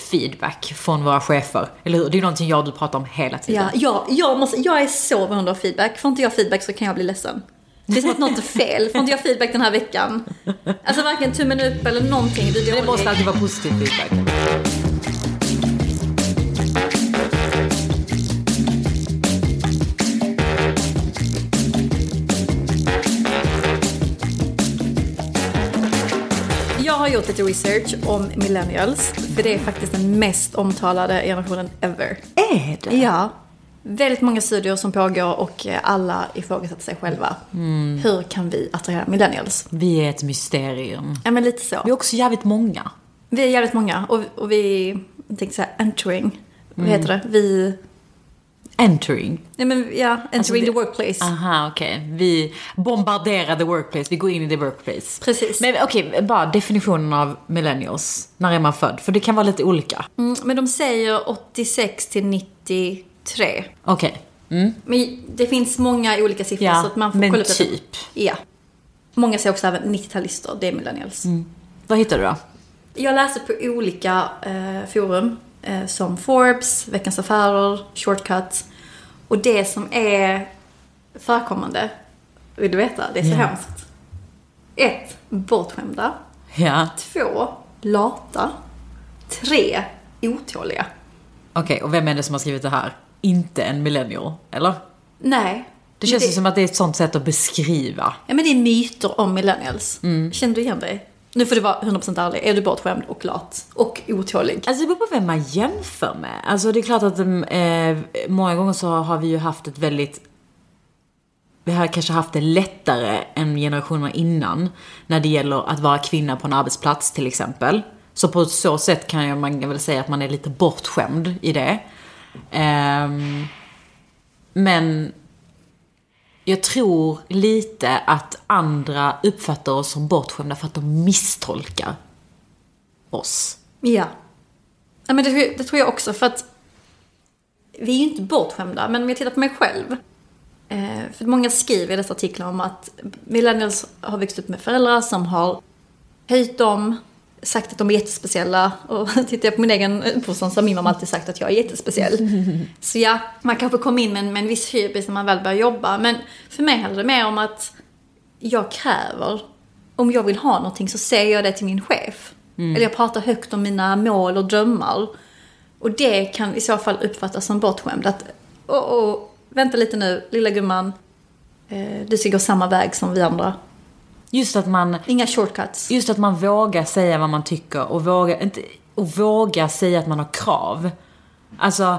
feedback från våra chefer. Eller hur? Det är ju någonting jag och du pratar om hela tiden. Ja, jag, jag, måste, jag är så beroende av feedback. Får inte jag feedback så kan jag bli ledsen. Det är som att något är fel. Får inte jag feedback den här veckan? Alltså varken tummen upp eller någonting. Det dålig. måste alltid vara positiv feedback. Gjort lite research om millennials. För det är faktiskt den mest omtalade generationen ever. Är det? Ja. Väldigt många studier som pågår och alla ifrågasätter sig själva. Hur kan vi attrahera millennials? Vi är ett mysterium. Ja men lite så. Vi är också jävligt många. Vi är jävligt många och, och vi, jag tänkte säga entering. Vad heter det? Vi, Entering. nej men ja, entering Alltså det- the workplace. Aha, okej. Vi bombarderar the workplace. Vi går in i the workplace. Precis. Men okej, bara definitionen av millennials. När är man född? För det kan vara lite olika. Mm, men de säger 86 till 93. Okej. Mm. Men det finns många olika siffror Ja, så att man får men kolla upp typ. Ja. Många säger också även 90-talister, det är millennials. Vad hittar du då? Jag läser på olika eh, forum eh, som Forbes, Veckans Affärer, Shortcut. Och det som är förekommande, vill du veta? Det är så Ja. hemskt. Ett, Bortskämda. Ja. Två, Lata. Tre, Otåliga. Okej, och vem är det som har skrivit det här? Inte en millennial, eller? Nej. Det känns det, som att det är ett sånt sätt att beskriva. Ja men det är myter om millennials. Mm. Känner du igen dig? Nu får du vara 100% ärlig. Är du bortskämd och lat? Och otålig? Alltså det beror på vem man jämför med. Alltså det är klart att mm, eh, många gånger så har vi ju haft ett väldigt vi har kanske haft det lättare än generationerna innan när det gäller att vara kvinna på en arbetsplats till exempel. Så på så sätt kan jag, man väl säga att man är lite bortskämd i det. Um, men jag tror lite att andra uppfattar oss som bortskämda för att de misstolkar oss. Ja. ja men det, det tror jag också för att vi är ju inte bortskämda, men om jag tittar på mig själv. Eh, för många skriver i dessa artiklar om att millennials har växt upp med föräldrar som har höjt dem, sagt att de är jättespeciella. Och tittar jag på min egen uppfostran så har min mamma alltid sagt att jag är jättespeciell. Så ja, man kanske kom in med en, med en viss hybris när man väl börjar jobba. Men för mig handlar det mer om att jag kräver, om jag vill ha någonting så säger jag det till min chef. Eller jag pratar högt om mina mål och drömmar. Och det kan i så fall uppfattas som bortskämd. Att, åh, åh, vänta lite nu, lilla gumman. Eh, du ska gå samma väg som vi andra. Just att man, Inga shortcuts. just att man vågar säga vad man tycker och vågar, inte, och vågar säga att man har krav. Alltså,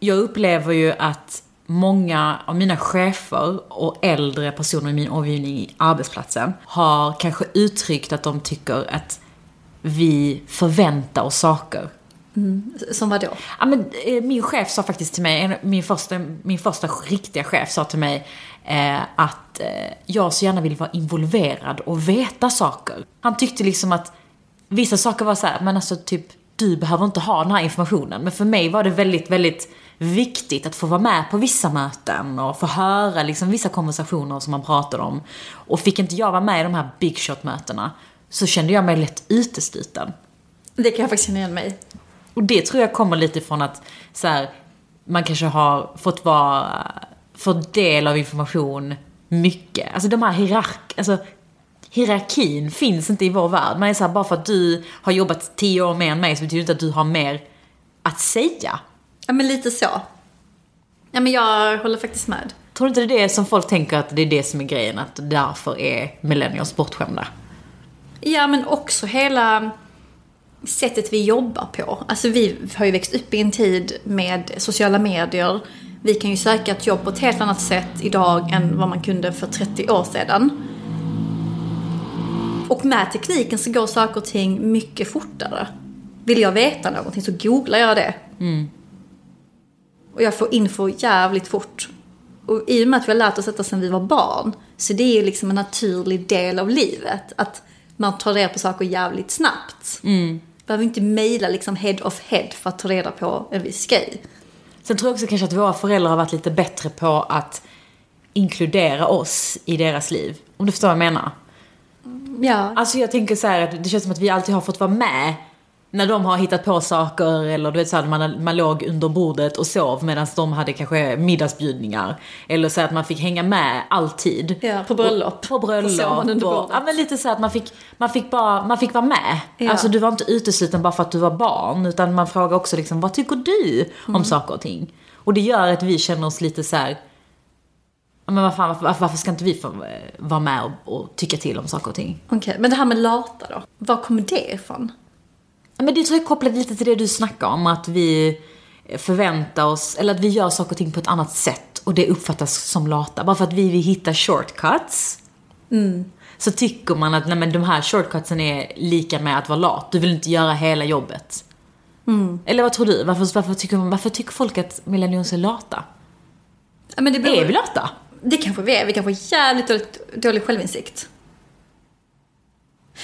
jag upplever ju att många av mina chefer och äldre personer i min omgivning i arbetsplatsen har kanske uttryckt att de tycker att vi förväntar oss saker. Som vadå? Ja, men, eh, min chef sa faktiskt till mig, min första, min första riktiga chef sa till mig eh, att eh, jag så gärna vill vara involverad och veta saker. Han tyckte liksom att vissa saker var så här, men alltså typ du behöver inte ha den här informationen. Men för mig var det väldigt, väldigt viktigt att få vara med på vissa möten och få höra liksom vissa konversationer som man pratade om. Och fick inte jag vara med i de här big shot mötena så kände jag mig lätt utesluten. Det kan jag faktiskt känna igen mig. Och det tror jag kommer lite från att så här, man kanske har fått vara, få del av information mycket. Alltså de här hierark, alltså hierarkin finns inte i vår värld. Man är så här, bara för att du har jobbat tio år mer än mig så betyder det inte att du har mer att säga. Ja, men lite så. Ja, men jag håller faktiskt med. Tror du inte det är det som folk tänker att det är det som är grejen, att därför är millennials bortskämda? Ja, men också hela sättet vi jobbar på. Alltså vi har ju växt upp i en tid med sociala medier. Vi kan ju söka ett jobb på ett helt annat sätt idag än vad man kunde för 30 år sedan. Och med tekniken så går saker och ting mycket fortare. Vill jag veta någonting så googlar jag det. Och jag får info jävligt fort. Och i och med att vi har lärt oss detta sedan vi var barn, så det är ju liksom en naturlig del av livet. Att man tar reda på saker jävligt snabbt. Mm. Behöver inte mejla liksom head of head för att ta reda på en viss grej. Sen tror jag också kanske att våra föräldrar har varit lite bättre på att inkludera oss i deras liv. Om du förstår vad jag menar? Ja. Alltså jag tänker så här att det känns som att vi alltid har fått vara med när de har hittat på saker eller du vet så här, man, man låg under bordet och sov medan de hade kanske middagsbjudningar. Eller så att man fick hänga med alltid. Ja, på bröllop. På bröllop. Och och-. Ja men lite så att man fick, man fick bara, man fick vara med. Ja. Alltså du var inte utesluten bara för att du var barn utan man frågar också liksom vad tycker du om Mm. saker och ting? Och det gör att vi känner oss lite så här. "Ja, Men vad fan, varför, varför ska inte vi få eh, vara med och, och tycka till om saker och ting? Okej, men det här med lata då? Var kommer det ifrån? Men det tror jag är kopplat lite till det du snackar om, att vi förväntar oss, eller att vi gör saker och ting på ett annat sätt och det uppfattas som lata. Bara för att vi vill hitta shortcuts. Så tycker man att nej, men de här shortcutsen är lika med att vara lat. Du vill inte göra hela jobbet. Eller vad tror du? Varför, varför, tycker, varför tycker folk att millennials är lata? Ja, men det, beror- Är vi lata? det kanske vi är. Vi kanske har jävligt dåligt, dålig självinsikt.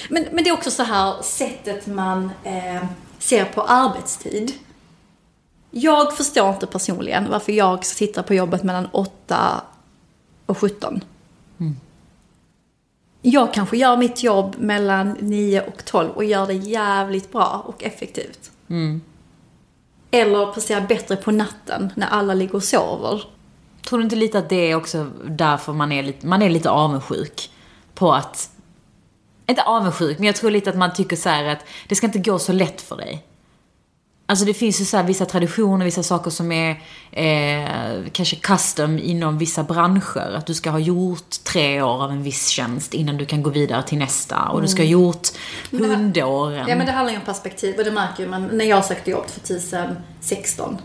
Men, men det är också så här sättet man eh, ser på arbetstid. Jag förstår inte personligen varför jag ska sitta på jobbet mellan 8 och 17. Jag kanske gör mitt jobb mellan 9 och 12 och gör det jävligt bra och effektivt. Eller presterar bättre på natten när alla ligger och sover. Tror du inte lite att det är också därför man är lite, man är lite avundsjuk på att inte avundsjuk, men jag tror lite att man tycker så här att det ska inte gå så lätt för dig. Alltså det finns ju så vissa traditioner, vissa saker som är eh, kanske custom inom vissa branscher. Att du ska ha gjort tre år av en viss tjänst innan du kan gå vidare till nästa. Och du ska ha gjort hundåren. Ja men det handlar ju om perspektiv och det märker ju man när jag sökte jobb 2016.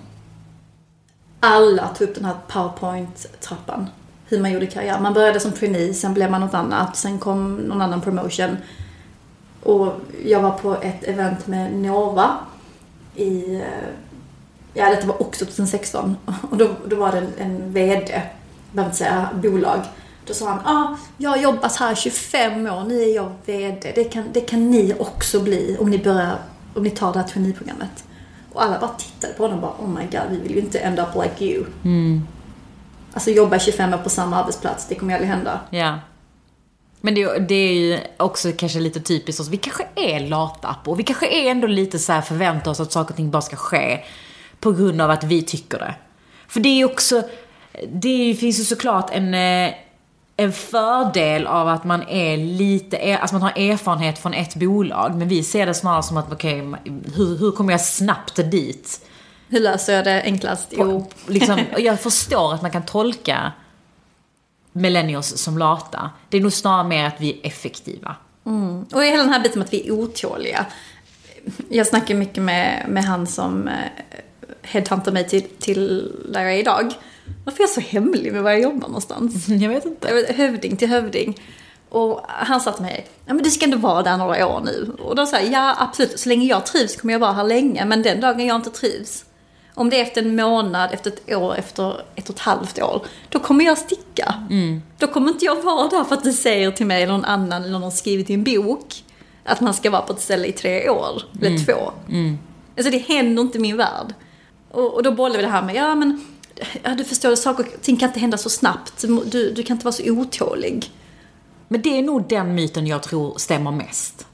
Alla tog upp den här powerpoint-trappan. Hur man gjorde karriär. Man började som trainee, sen blev man något annat, sen kom någon annan promotion. Och jag var på ett event med Nova i, ja detta var också 2016. Och då, då var det en, en VD, jag behöver inte säga bolag. Då sa han, ah, jag har jobbat här i 25 år, nu är jag VD. Det kan, det kan ni också bli om ni börjar, om ni tar det här traineeprogrammet. Och alla bara tittade på honom och bara, oh my god, vi vill ju inte end up like you. Mm. Alltså jobba 25 år på samma arbetsplats, det kommer ju aldrig hända. Ja. Men det, det är ju också kanske lite typiskt oss. Vi kanske är lata på. Vi kanske är ändå lite så här förväntar oss att saker och ting bara ska ske på grund av att vi tycker det. För det är ju också, det finns ju såklart en, eh, en fördel av att man är lite, eh, alltså man har erfarenhet från ett bolag. Men vi ser det snarare som att, okej, hur, hur kommer jag snabbt dit? Hur löser jag det enklast? Jo, Liksom, jag förstår att man kan tolka millennials som lata. Det är nog snarare mer att vi är effektiva. Och hela den här biten med att vi är otåliga. Jag snackar mycket med, med han som eh, headhuntar mig till, till där jag är idag. Varför är jag så hemlig med var jag jobbar någonstans? Jag vet inte. Hövding till hövding. Och han sa till mig, ja men du ska ändå vara där några år nu. Och då sa jag, ja absolut, så länge jag trivs kommer jag vara här länge. Men den dagen jag inte trivs, om det är efter en månad, efter ett år, efter ett och ett halvt år, då kommer jag sticka. Då kommer inte jag vara där för att du säger till mig eller någon annan eller någon skrivit i en bok att man ska vara på ett ställe i tre år, eller två. Alltså det händer inte i min värld. Och, och då bollade vi det här med, ja men, ja, du förstår, saker och ting kan inte hända så snabbt. Du, du kan inte vara så otålig. Men det är nog den myten jag tror stämmer mest.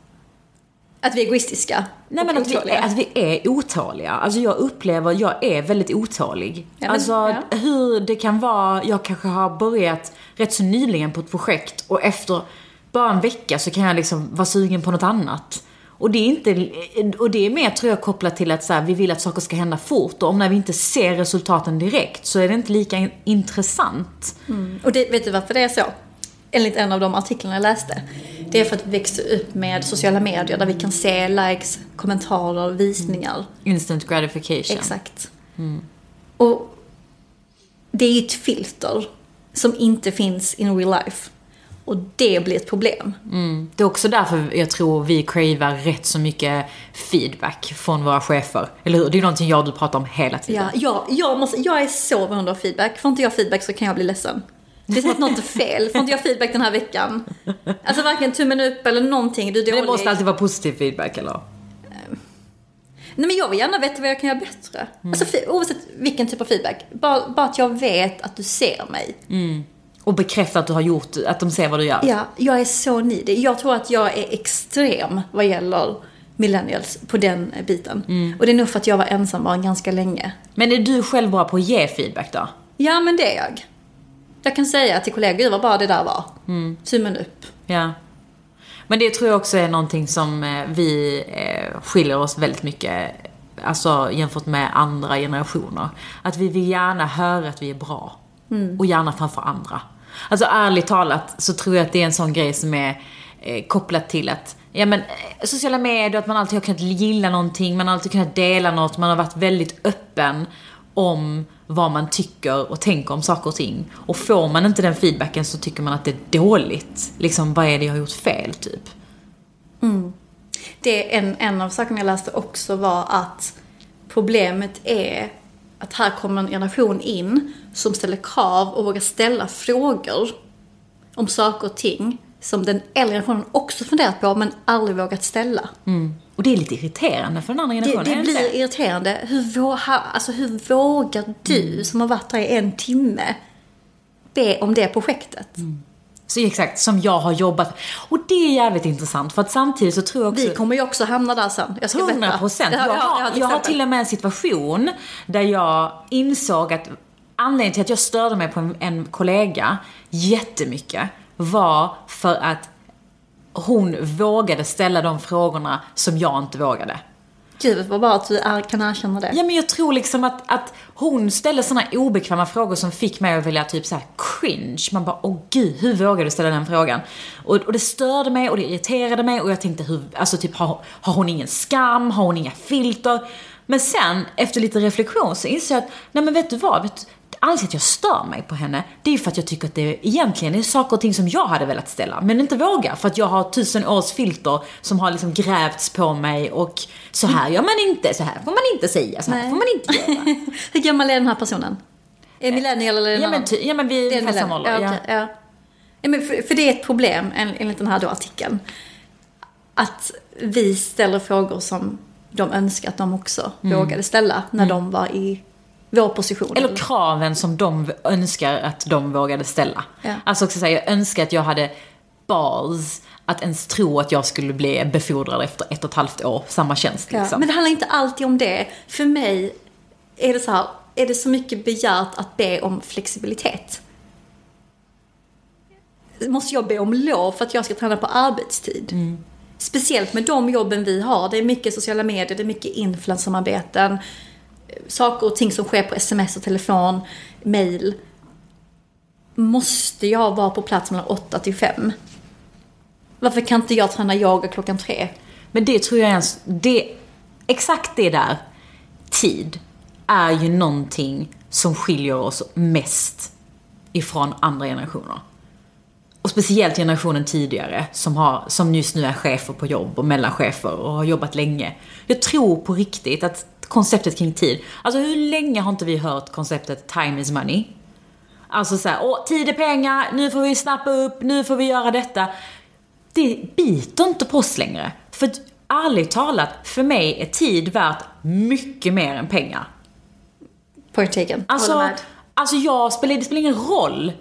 Att vi är egoistiska. Nej men att vi, är, att vi är otåliga. Alltså jag upplever, jag är väldigt otålig. Ja, men- alltså ja. hur det kan vara, jag kanske har börjat rätt så nyligen på ett projekt och efter bara en vecka så kan jag liksom vara sugen på något annat. Och det är inte, och det är mer tror jag kopplat till att så här, vi vill att saker ska hända fort och om när vi inte ser resultaten direkt så är det inte lika in- intressant. Och det, vet du varför det är så? Enligt en av de artiklarna jag läste. Det är för att vi växte upp med sociala medier där vi kan se likes, kommentarer, visningar. Instant gratification. Exakt. Och det är ju ett filter som inte finns in real life. Och det blir ett problem. Mm. Det är också därför jag tror vi cravar rätt så mycket feedback från våra chefer. Eller hur? Det är någonting jag och du pratar om hela tiden. Ja, jag, jag, måste, jag är så beroende av feedback. Får inte jag feedback så kan jag bli ledsen. Det är som att något är fel. Får inte jag feedback den här veckan? Alltså varken tummen upp eller någonting. Du är Men dålig. det måste alltid vara positiv feedback eller? Nej men jag vill gärna veta vad jag kan göra bättre. Mm. Alltså oavsett vilken typ av feedback. Bara, bara att jag vet att du ser mig. Och bekräfta att du har gjort, att de ser vad du gör. Ja, jag är så needy. Jag tror att jag är extrem vad gäller millennials på den biten. Mm. Och det är nog för att jag var ensam bara ganska länge. Men är du själv bra på att ge feedback då? Ja, men det är jag. Jag kan säga till kollegor, "Gud, vad bra det där var. Mm. Tummen upp. Ja. Men det tror jag också är någonting som eh, vi eh, skiljer oss väldigt mycket, alltså jämfört med andra generationer. Att vi vill gärna höra att vi är bra. Och gärna framför andra. Alltså ärligt talat så tror jag att det är en sån grej som är eh, kopplat till att Ja men sociala medier, att man alltid har kunnat gilla någonting, man har alltid kunnat dela något, man har varit väldigt öppen om vad man tycker och tänker om saker och ting. Och får man inte den feedbacken så tycker man att det är dåligt. Liksom, vad är det jag har gjort fel, typ? Det är en, en av sakerna jag läste också var att problemet är att här kommer en generation in som ställer krav och vågar ställa frågor om saker och ting som den äldre generationen också funderat på men aldrig vågat ställa. Och det är lite irriterande för den andra generationen, det det blir irriterande. Hur, vå, ha- alltså, hur vågar du som har varit här i en timme be om det projektet? Så exakt, som jag har jobbat. Och det är jävligt intressant för att samtidigt så tror jag också... Vi kommer ju också hamna där sen. Jag ska berätta. 100 procent. Ja, Jag, ja, har, ja, jag har till och med en situation där jag insåg att anledningen till att jag störde mig på en, en kollega jättemycket var för att hon vågade ställa de frågorna som jag inte vågade. Gud vad bra att du är, kan erkänna det. Ja men jag tror liksom att, att hon ställde såna obekväma frågor som fick mig att vilja typ så här cringe. Man bara, åh gud, hur vågar du ställa den frågan? Och, och det störde mig och det irriterade mig och jag tänkte, hur, alltså typ har, har hon ingen skam? Har hon inga filter? Men sen, efter lite reflektion, så inser jag att, nej men vet du vad? Vet, Anledningen till att jag stör mig på henne, det är ju för att jag tycker att det egentligen är saker och ting som jag hade velat ställa, men inte vågar. För att jag har tusen års filter som har liksom grävts på mig och så här gör man inte, så här får man inte säga, så här Nej. får man inte göra. Hur gammal är den här personen? Är millennial eller är Ja en men, ja, men vi är ungefär samma ålder. Ja, Ja, okej, ja. Ja, men för, för det är ett problem en- enligt den här då artikeln. Att vi ställer frågor som de önskar att de också vågade ställa när de var i vår position. Eller kraven som de önskar att de vågade ställa. Ja. Alltså också säga, jag önskar att jag hade balls att ens tro att jag skulle bli befordrad efter ett och ett halvt år, samma tjänst Ja, liksom. men det handlar inte alltid om det. För mig är det så här, är det så mycket begärt att be om flexibilitet? Måste jag be om lov för att jag ska träna på arbetstid? Speciellt med de jobben vi har. Det är mycket sociala medier, det är mycket influencersamarbeten. Saker och ting som sker på sms och telefon, mail. Måste jag vara på plats mellan 8 till 5? Varför kan inte jag träna yoga klockan 3? Men det tror jag ens... det, exakt det där, tid, är ju någonting som skiljer oss mest ifrån andra generationer. Och speciellt generationen tidigare, som, har, som just nu är chefer på jobb och mellanchefer och har jobbat länge. Jag tror på riktigt att konceptet kring tid, alltså hur länge har inte vi hört konceptet time is money? Alltså såhär, åh, tid är pengar, nu får vi snappa upp, nu får vi göra detta. Det biter inte på oss längre. För ärligt talat, för mig är tid värt mycket mer än pengar. Point taken. Alltså, alltså jag spelar, det spelar ingen roll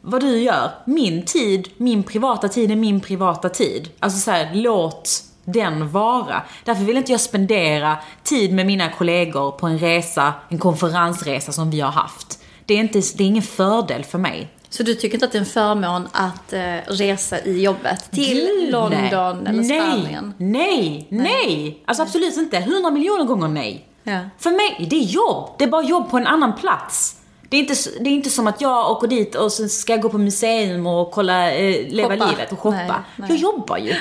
vad du gör. Min tid, min privata tid är min privata tid. Alltså så här, låt den vara. Därför vill inte jag spendera tid med mina kollegor på en resa, en konferensresa som vi har haft. Det är, inte, det är ingen fördel för mig. Så du tycker inte att det är en förmån att eh, resa i jobbet till Gud, London nej. eller nej, Spanien? Nej, nej, Alltså absolut inte. Hundra miljoner gånger nej. Ja. För mig, det är jobb. Det är bara jobb på en annan plats. Det är inte, det är inte som att jag åker dit och sen ska jag gå på museum och kolla, eh, leva Shoppa. livet och shoppa. Nej, nej. Jag jobbar ju.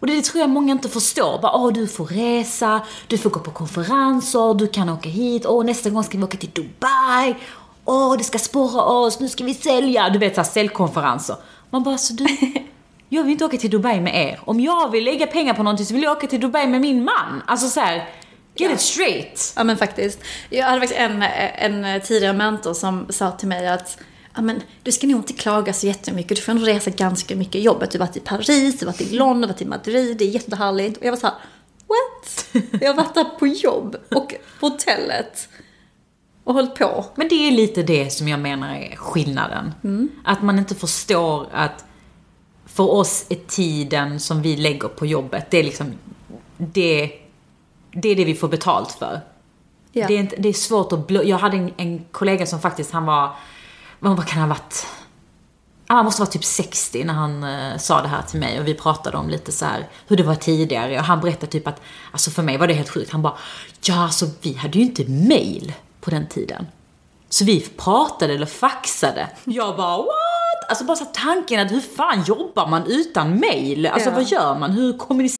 Och det tror jag många inte förstår. Bara, åh, du får resa, du får gå på konferenser, du kan åka hit, åh, nästa gång ska vi åka till Dubai, åh, det ska spåra oss, nu ska vi sälja. Du vet, så här, säljkonferenser. Man bara, så du, jag vill inte åka till Dubai med er. Om jag vill lägga pengar på någonting så vill jag åka till Dubai med min man. Alltså så här, get it straight. Ja men faktiskt. Jag hade faktiskt en, en tidigare mentor som sa till mig att Ja, men du ska nog inte klaga så jättemycket. Du får ändå resa ganska mycket i jobbet. Du har varit i Paris, du har varit i London, du har varit i Madrid. Det är jättehärligt. Och jag var så här, what? Jag har varit där på jobb och på hotellet. Och hållit på. Men det är lite det som jag menar är skillnaden. Att man inte förstår att för oss är tiden som vi lägger på jobbet, det är liksom, det, det är det vi får betalt för. Ja. Det, är inte, det är svårt att blå. Jag hade en, en kollega som faktiskt, han var, vad vad kan han ha varit? Han måste vara typ 60 när han eh, sa det här till mig och vi pratade om lite så här hur det var tidigare och han berättade typ att, alltså för mig var det helt sjukt. Han bara, ja alltså vi hade ju inte mail på den tiden. Så vi pratade eller faxade. Jag bara what? Alltså bara så tanken att hur fan jobbar man utan mail? Alltså Ja. vad gör man? Hur kommunicerar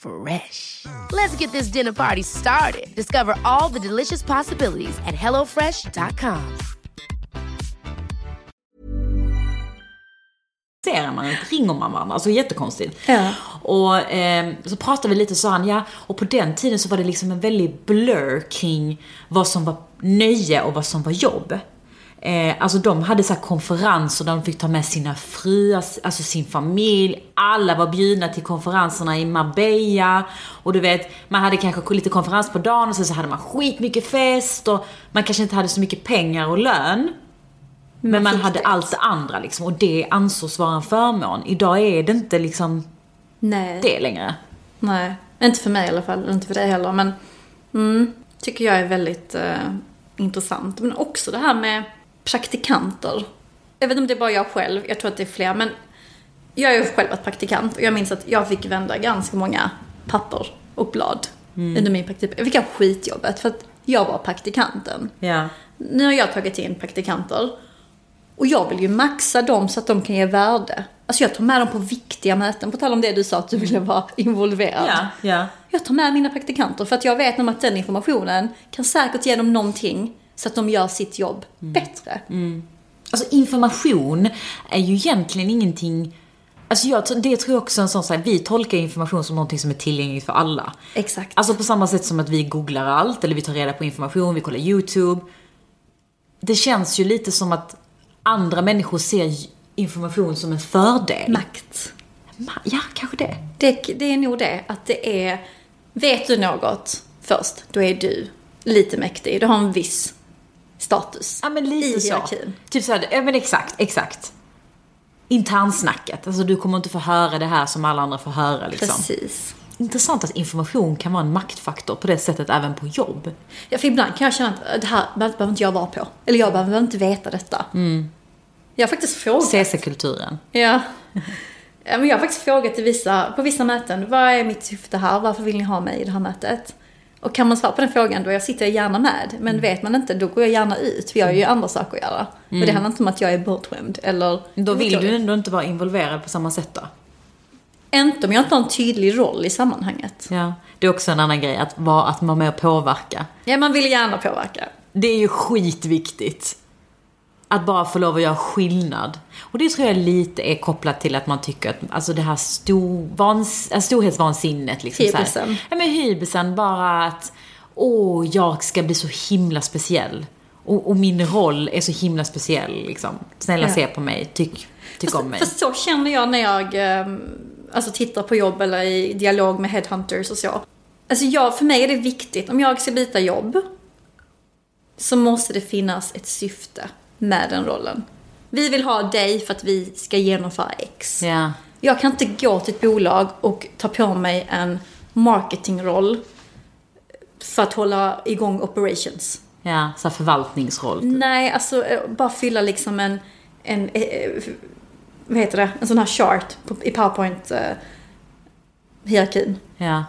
Fresh. Let's get this dinner party started. Discover all the delicious possibilities at hellofresh.com. man? Ringer man varandra? Alltså jättekonstigt. Ja. Och eh, så pratade vi lite sa han, ja, och på den tiden så var det liksom en väldig blur kring vad som var nöje och vad som var jobb. Eh, alltså de hade så konferenser där de fick ta med sina fruar, alltså sin familj. Alla var bjudna till konferenserna i Marbella. Och du vet, man hade kanske lite konferens på dagen och sen så hade man skitmycket fest och man kanske inte hade så mycket pengar och lön. Men man fick hade det. allt det andra liksom och det ansågs vara en förmån. Idag är det inte liksom Nej. det längre. Nej, inte för mig i alla fall, inte för dig heller. Men mm, tycker jag är väldigt eh, intressant. Men också det här med praktikanter. Jag vet inte om det är bara jag själv, jag tror att det är fler. Men jag är ju själv varit praktikant och jag minns att jag fick vända ganska många papper och blad under min praktik. Jag fick ha skitjobbet för att jag var praktikanten. Ja. Nu har jag tagit in praktikanter. Och jag vill ju maxa dem så att de kan ge värde. Alltså jag tar med dem på viktiga möten. På tal om det du sa att du ville vara involverad. Ja, ja. Jag tar med mina praktikanter för att jag vet om att den informationen kan säkert ge dem någonting så att de gör sitt jobb bättre. Alltså information är ju egentligen ingenting Alltså jag, tror- det tror jag också är en sån sak, vi tolkar information som någonting som är tillgängligt för alla. Exakt. Alltså på samma sätt som att vi googlar allt, eller vi tar reda på information, vi kollar YouTube. Det känns ju lite som att andra människor ser information som en fördel. Makt. Ma- Ja, kanske det. Det, det är nog det, att det är... Vet du något först, då är du lite mäktig. Du har en viss status Ja men lite i så. hierarkin. Typ såhär, ja men exakt, exakt. Internsnacket, alltså du kommer inte få höra det här som alla andra får höra liksom. Precis. Intressant att information kan vara en maktfaktor på det sättet även på jobb. Ja, för ibland kan jag känna att det här behöver inte jag vara på. Eller jag behöver inte veta detta. Jag har faktiskt frågat. CC-kulturen. Ja. Men jag har faktiskt frågat vissa, på vissa möten, vad är mitt syfte här? Varför vill ni ha mig i det här mötet? Och kan man svara på den frågan, då jag sitter jag gärna med. Men vet man inte, då går jag gärna ut. För jag har ju andra saker att göra. Och det handlar inte om att jag är bortskämd eller... Då vill du ändå inte vara involverad på samma sätt då? Inte om jag inte har en tydlig roll i sammanhanget. Ja. Det är också en annan grej, att vara, att vara med och påverka. Ja, man vill gärna påverka. Det är ju skitviktigt. Att bara få lov att göra skillnad. Och det tror jag lite är kopplat till att man tycker att, alltså det här stor, vans, äh, storhetsvansinnet liksom. Hybrisen. Ja men hybrisen, bara att, åh, jag ska bli så himla speciell. Och, och min roll är så himla speciell liksom. Snälla Ja. se på mig, tyck, tyck om mig. Fast så känner jag när jag ehm, alltså, tittar på jobb eller i dialog med headhunters och så. Alltså jag, för mig är det viktigt, om jag ska byta jobb, så måste det finnas ett syfte med den rollen. Vi vill ha dig för att vi ska genomföra X. Ja. Jag kan inte gå till ett bolag och ta på mig en marketingroll för att hålla igång operations. Ja, så förvaltningsroll. typ. Nej, alltså eh, bara fylla liksom en, en eh, eh, vad heter det, en sån här chart i PowerPoint-hierarkin. Ja.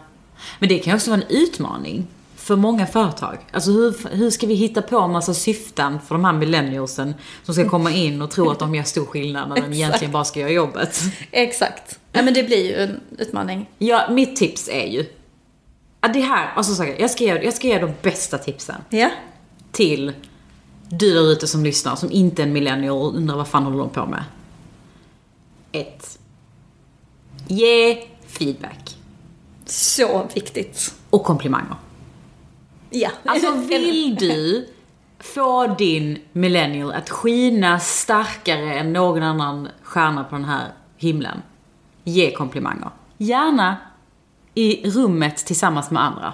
Men det kan ju också vara en utmaning för många företag. Alltså hur, hur ska vi hitta på en massa syften för de här millennialsen som ska komma in och tro att de gör stor skillnad när de egentligen bara ska göra jobbet? Exakt. Ja, men det blir ju en utmaning. Ja, mitt tips är ju att det här, alltså så här, jag ska ge, jag ska ge de bästa tipsen Ja. till du där ute som lyssnar, som inte är en millennial och undrar vad fan håller de på med. 1. Ge feedback. Så viktigt. Och komplimanger. Ja. Alltså vill du få din millennial att skina starkare än någon annan stjärna på den här himlen, ge komplimanger. Gärna i rummet tillsammans med andra.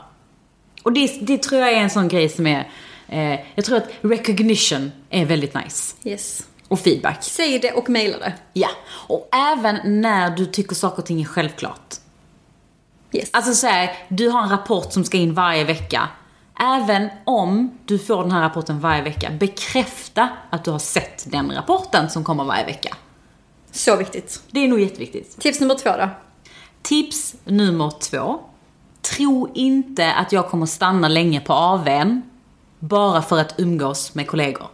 Och det, det tror jag är en sån grej som är, eh, jag tror att recognition är väldigt nice. Yes. Och feedback. Säg det och mejla det. Ja. Och även när du tycker saker och ting är självklart. Yes. Alltså så här, du har en rapport som ska in varje vecka. Även om du får den här rapporten varje vecka, bekräfta att du har sett den rapporten som kommer varje vecka. Så viktigt. Det är nog jätteviktigt. Tips nummer två då. Tips nummer två. Tro inte att jag kommer stanna länge på AWn bara för att umgås med kollegor.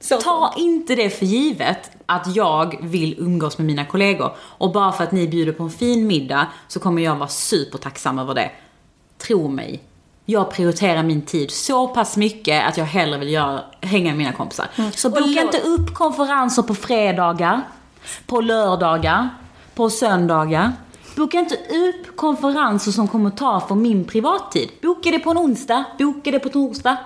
Så Ta inte det för givet att jag vill umgås med mina kollegor och bara för att ni bjuder på en fin middag så kommer jag vara supertacksam över det. Tro mig. Jag prioriterar min tid så pass mycket att jag hellre vill göra, hänga med mina kompisar. Så Och boka låt- inte upp konferenser på fredagar, på lördagar, på söndagar. Boka inte upp konferenser som kommer ta för min privattid. Boka det på en onsdag, boka det på torsdag.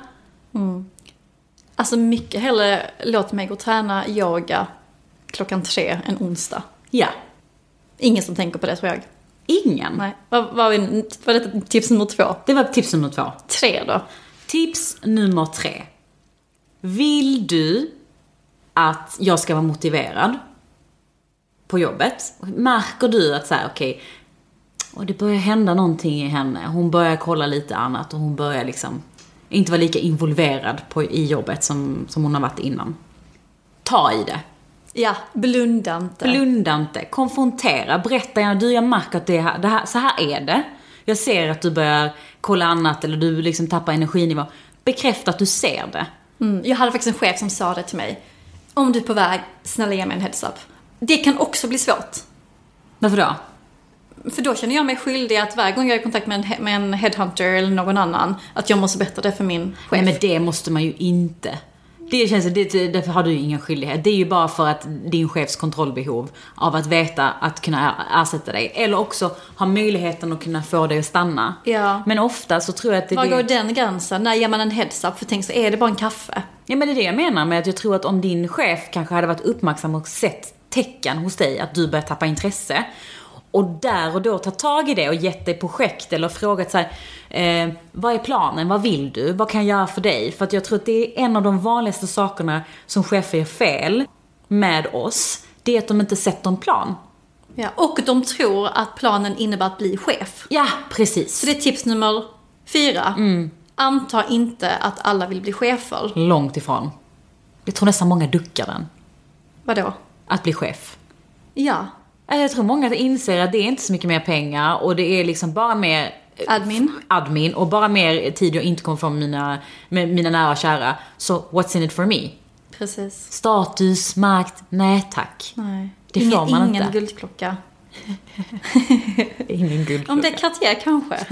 Alltså mycket hellre låt mig gå och träna yoga klockan tre en onsdag. Ja. Ingen som tänker på det tror jag. Ingen. Nej. Vad var är det tips nummer två? Det var tips nummer två. Tre då. Tips nummer tre. Vill du att jag ska vara motiverad på jobbet? Märker du att så här, okej, och det börjar hända någonting i henne. Hon börjar kolla lite annat och hon börjar liksom inte vara lika involverad på, i jobbet som, som hon har varit innan. Ta i det. Ja, blunda inte. Blunda inte. Konfrontera. Berätta gärna. Du, jag märker att det här, det här, så här är det. Jag ser att du börjar kolla annat eller du liksom tappar energinivå. Bekräfta att du ser det. Mm, jag hade faktiskt en chef som sa det till mig. Om du är på väg, snälla ge mig en heads up. Det kan också bli svårt. Varför då? För då känner jag mig skyldig att varje gång jag är i kontakt med en, med en headhunter eller någon annan, att jag måste berätta det för min chef. Nej men det måste man ju inte. Det känns, det, därför har du ingen skyldighet. Det är ju bara för att din chefs kontrollbehov av att veta att kunna ersätta dig. Eller också ha möjligheten att kunna få dig att stanna. Ja. Men ofta så tror jag att det Var går den gränsen? När ger man en heads up? För tänk så är det bara en kaffe. Ja men det är det jag menar med att jag tror att om din chef kanske hade varit uppmärksam och sett tecken hos dig att du börjar tappa intresse och där och då ta tag i det och gett dig projekt eller frågat så här, eh, vad är planen, vad vill du, vad kan jag göra för dig? För att jag tror att det är en av de vanligaste sakerna som chefer gör fel med oss, det är att de inte sätter en plan. Ja. Och de tror att planen innebär att bli chef. Ja, precis. Så det är tips nummer fyra. Anta inte att alla vill bli chefer. Långt ifrån. Jag tror nästan många duckar den, Vadå? att bli chef. Ja. Jag tror många inser att det är inte så mycket mer pengar och det är liksom bara mer eh, Admin. admin och bara mer tid jag inte kommer med mina, mina nära och kära. Så what's in it for me? Precis. Status, makt, nej tack. Nej. Det ingen, får man ingen inte. guldklocka. Ingen guld. Om det är Cartier kanske.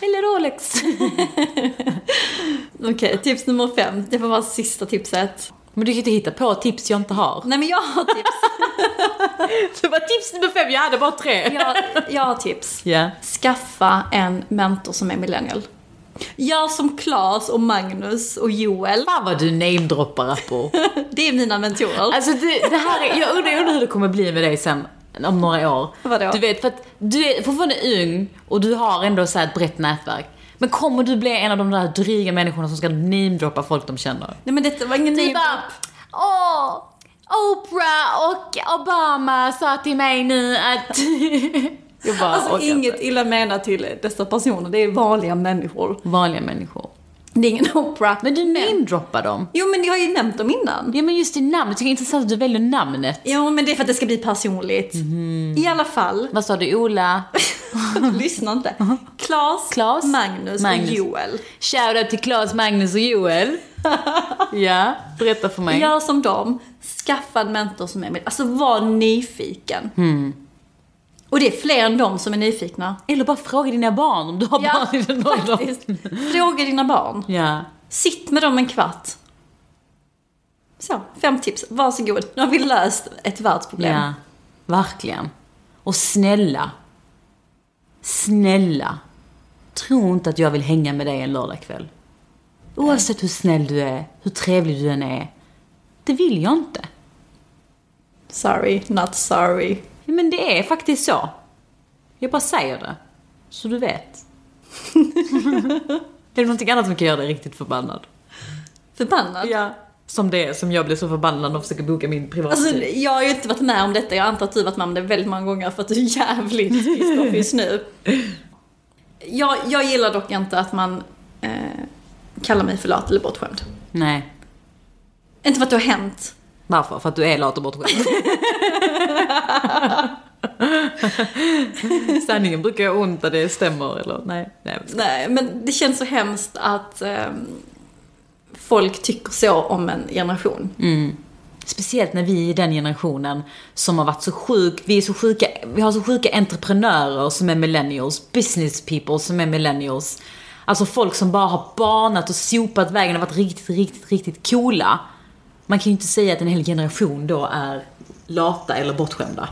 Eller Rolex. Okej, tips nummer fem. Det får vara sista tipset. Men du kan inte hitta på tips jag inte har. Nej men jag har tips. Det var tips nummer fem, jag hade bara tre. Jag, jag har tips. Ja. Skaffa en mentor som är millennial. Gör som Claes och Magnus och Joel. Fan vad du namedroppar på. Det är mina mentorer. Alltså det, det här är, jag undrar, jag undrar hur det kommer bli med dig sen. om några år. Vadå? Du vet, för att du är fortfarande ung och du har ändå så här ett brett nätverk. Men kommer du bli en av de där dryga människorna som ska namedroppa folk de känner? Nej men detta var ingen bara, åh, Oprah och Obama sa till mig nu att... Jag bara Alltså inget inte. illa menat till dessa personer, det är vanliga människor. Vanliga människor. Det är ingen Oprah. Men du namedroppar dem. Jo men jag har ju nämnt dem innan. Ja men just i namnet, det är intressant att du väljer namnet. Jo men det är för att det ska bli personligt. I alla fall, Vad sa du, Ola? lyssna inte. Klas, Klas, Magnus, Magnus. och Joel. Shoutout till Claes, Magnus och Joel. ja, berätta för mig. Gör som dem, skaffa en mentor som är med. Alltså var nyfiken. Och det är fler än de som är nyfikna. Eller bara fråga dina barn om du har barn i den åldern. Fråga dina barn. Ja. Sitt med dem en kvart. Så, fem tips. Varsågod. Nu har vi löst ett världsproblem. Ja, verkligen. Och snälla, snälla, tro inte att jag vill hänga med dig en lördagkväll. Oavsett hur snäll du är, hur trevlig du än är. Det vill jag inte. Sorry, not sorry. Men det är faktiskt så. Jag bara säger det. Så du vet. är det någonting annat som kan göra dig riktigt förbannad? Förbannad. Ja. Som det som jag blir så förbannad när de försöker boka min privattid. Alltså, jag har ju inte varit med om detta. Jag antar att du har varit med om det väldigt många gånger för att du är jävligt pissed off just nu. Jag, jag gillar dock inte att man eh, kallar mig för lat eller bortskämd. Nej. Inte för att det har hänt. Varför? För att du är lat och bortskämd? Sanningen brukar göra ont när det stämmer, eller? Nej. Nej. Nej, men det känns så hemskt att eh, folk tycker så om en generation. Speciellt när vi är den generationen som har varit så sjuk, vi är så sjuka, vi har så sjuka entreprenörer som är millennials, business people som är millennials. Alltså folk som bara har banat och sopat vägen och varit riktigt, riktigt, riktigt coola. Man kan ju inte säga att en hel generation då är lata eller bortskämda.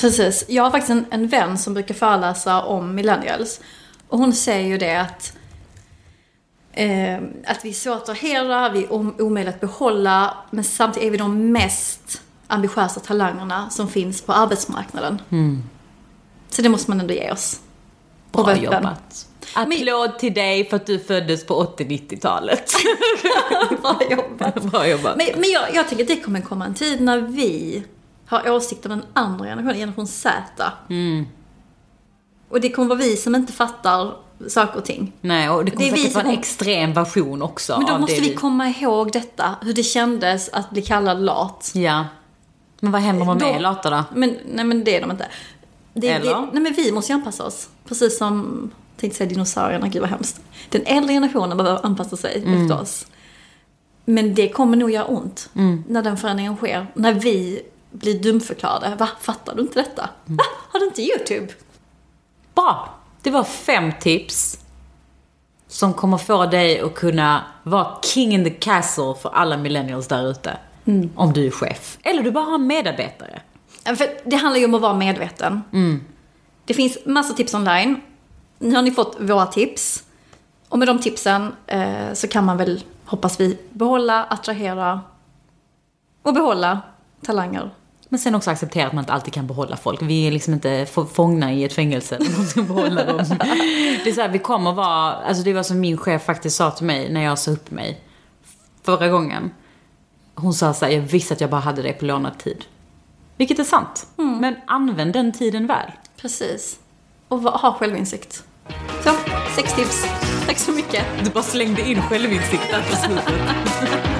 Precis. Jag har faktiskt en, en vän som brukar föreläsa om millennials. Och hon säger ju det att, eh, att vi är svårt att attrahera, vi är om- omöjliga att behålla, men samtidigt är vi de mest ambitiösa talangerna som finns på arbetsmarknaden. Så det måste man ändå ge oss. Bra jobbat. Applåd till dig för att du föddes på 80-90-talet. Bra jobbat. Bra jobbat. Men, men jag, jag tänker att det kommer komma en tid när vi har åsikter om den andra generationen, generation Z. Och det kommer vara vi som inte fattar saker och ting. Nej, och det kommer Det är vi säkert vara en som- extrem version också Men då måste det vi komma ihåg detta, hur det kändes att bli kallad lat. Ja. Men vad händer med Då- mig lata då? Men, nej men det är de inte. Det, Eller? Det, nej men vi måste ju anpassa oss. Precis som, tänkte säga dinosaurierna, gud vad hemskt. Den äldre generationen behöver anpassa sig Mm. efter oss. Men det kommer nog göra ont när den förändringen sker. När vi blir dumförklarade. Va, fattar du inte detta? Mm. Va, har du inte YouTube? Bra! Det var fem tips som kommer få dig att kunna vara king in the castle för alla millennials där ute. Om du är chef. Eller du bara har en medarbetare. För det handlar ju om att vara medveten. Det finns massa tips online. Nu har ni fått våra tips. Och med de tipsen eh, så kan man väl, hoppas vi, behålla, attrahera och behålla talanger. Men sen också acceptera att man inte alltid kan behålla folk. Vi är liksom inte få- fångna i ett fängelse där man ska behålla dem. Det är så här, vi kommer vara, alltså det var som min chef faktiskt sa till mig när jag sa upp mig förra gången. Hon sa så här, jag visste att jag bara hade det på lånad tid. Vilket är sant. Men använd den tiden väl. Precis. Och ha självinsikt. Så, sex tips. Tack så mycket. Du bara slängde in självinsikt där på slutet.